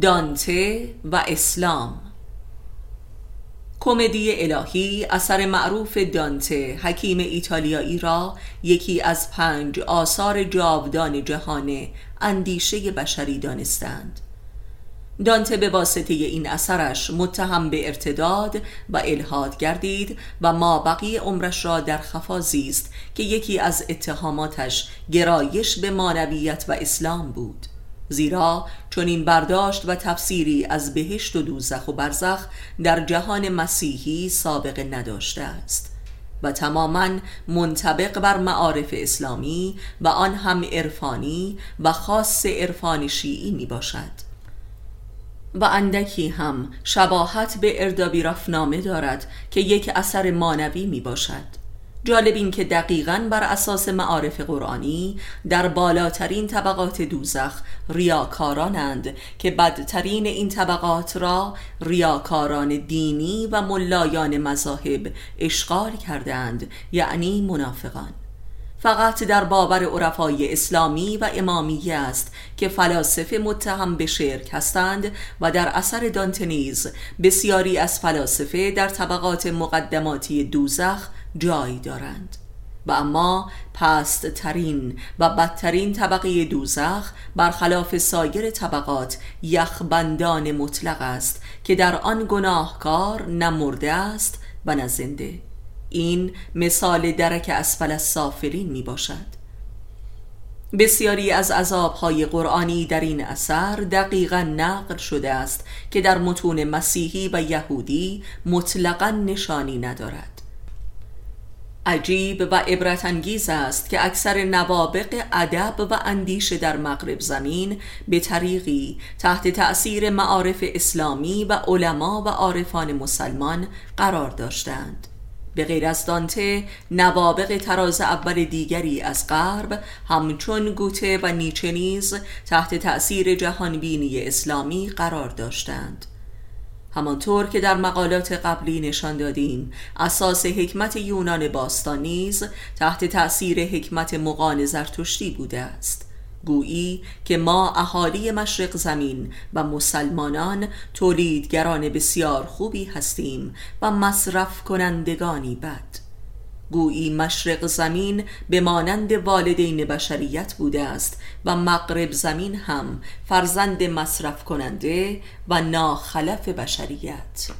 دانته و اسلام. کمدی الهی اثر معروف دانته حکیم ایتالیایی را یکی از پنج آثار جاودان جهان اندیشه بشری دانستند. دانته به واسطه این اثرش متهم به ارتداد و الهاد گردید و ما بقیه عمرش را در خفا زیست که یکی از اتهاماتش گرایش به مانویت و اسلام بود. زیرا چون این برداشت و تفسیری از بهشت و دوزخ و برزخ در جهان مسیحی سابقه نداشته است و تماما منطبق بر معارف اسلامی و آن هم عرفانی و خاص عرفان شیعی می باشد و اندکی هم شباهت به اردابی رفنامه دارد که یک اثر مانوی می باشد جالب این که دقیقا بر اساس معارف قرآنی در بالاترین طبقات دوزخ ریاکارانند که بدترین این طبقات را ریاکاران دینی و ملایان مذاهب اشغال کردند یعنی منافقان. فقط در باور عرفای اسلامی و امامیه است که فلاسفه متهم به شرک هستند و در اثر دانتنیز بسیاری از فلاسفه در طبقات مقدماتی دوزخ جای دارند. و اما پست ترین و بدترین طبقه دوزخ برخلاف سایر طبقات یخبندان مطلق است که در آن گناهکار نه مرده است و نه زنده. این مثال درک اسفل سافرین می باشد بسیاری از عذابهای قرآنی در این اثر دقیقا نقل شده است که در متون مسیحی و یهودی مطلقا نشانی ندارد. عجیب و عبرت انگیز است که اکثر نوابق ادب و اندیشه در مغرب زمین به طریقی تحت تأثیر معارف اسلامی و علما و عارفان مسلمان قرار داشتند به غیر از دانته نوابق تراز اول دیگری از غرب همچون گوته و نیچه نیز تحت تأثیر جهانبینی اسلامی قرار داشتند. همانطور که در مقالات قبلی نشان دادیم اساس حکمت یونان باستان نیز تحت تأثیر حکمت مقان زرتشتی بوده است. گویی که ما اهالی مشرق زمین و مسلمانان تولیدگران بسیار خوبی هستیم و مصرف کنندگانی بد. گویی مشرق زمین به مانند والدین بشریت بوده است و مغرب زمین هم فرزند مصرف کننده و ناخلف بشریت.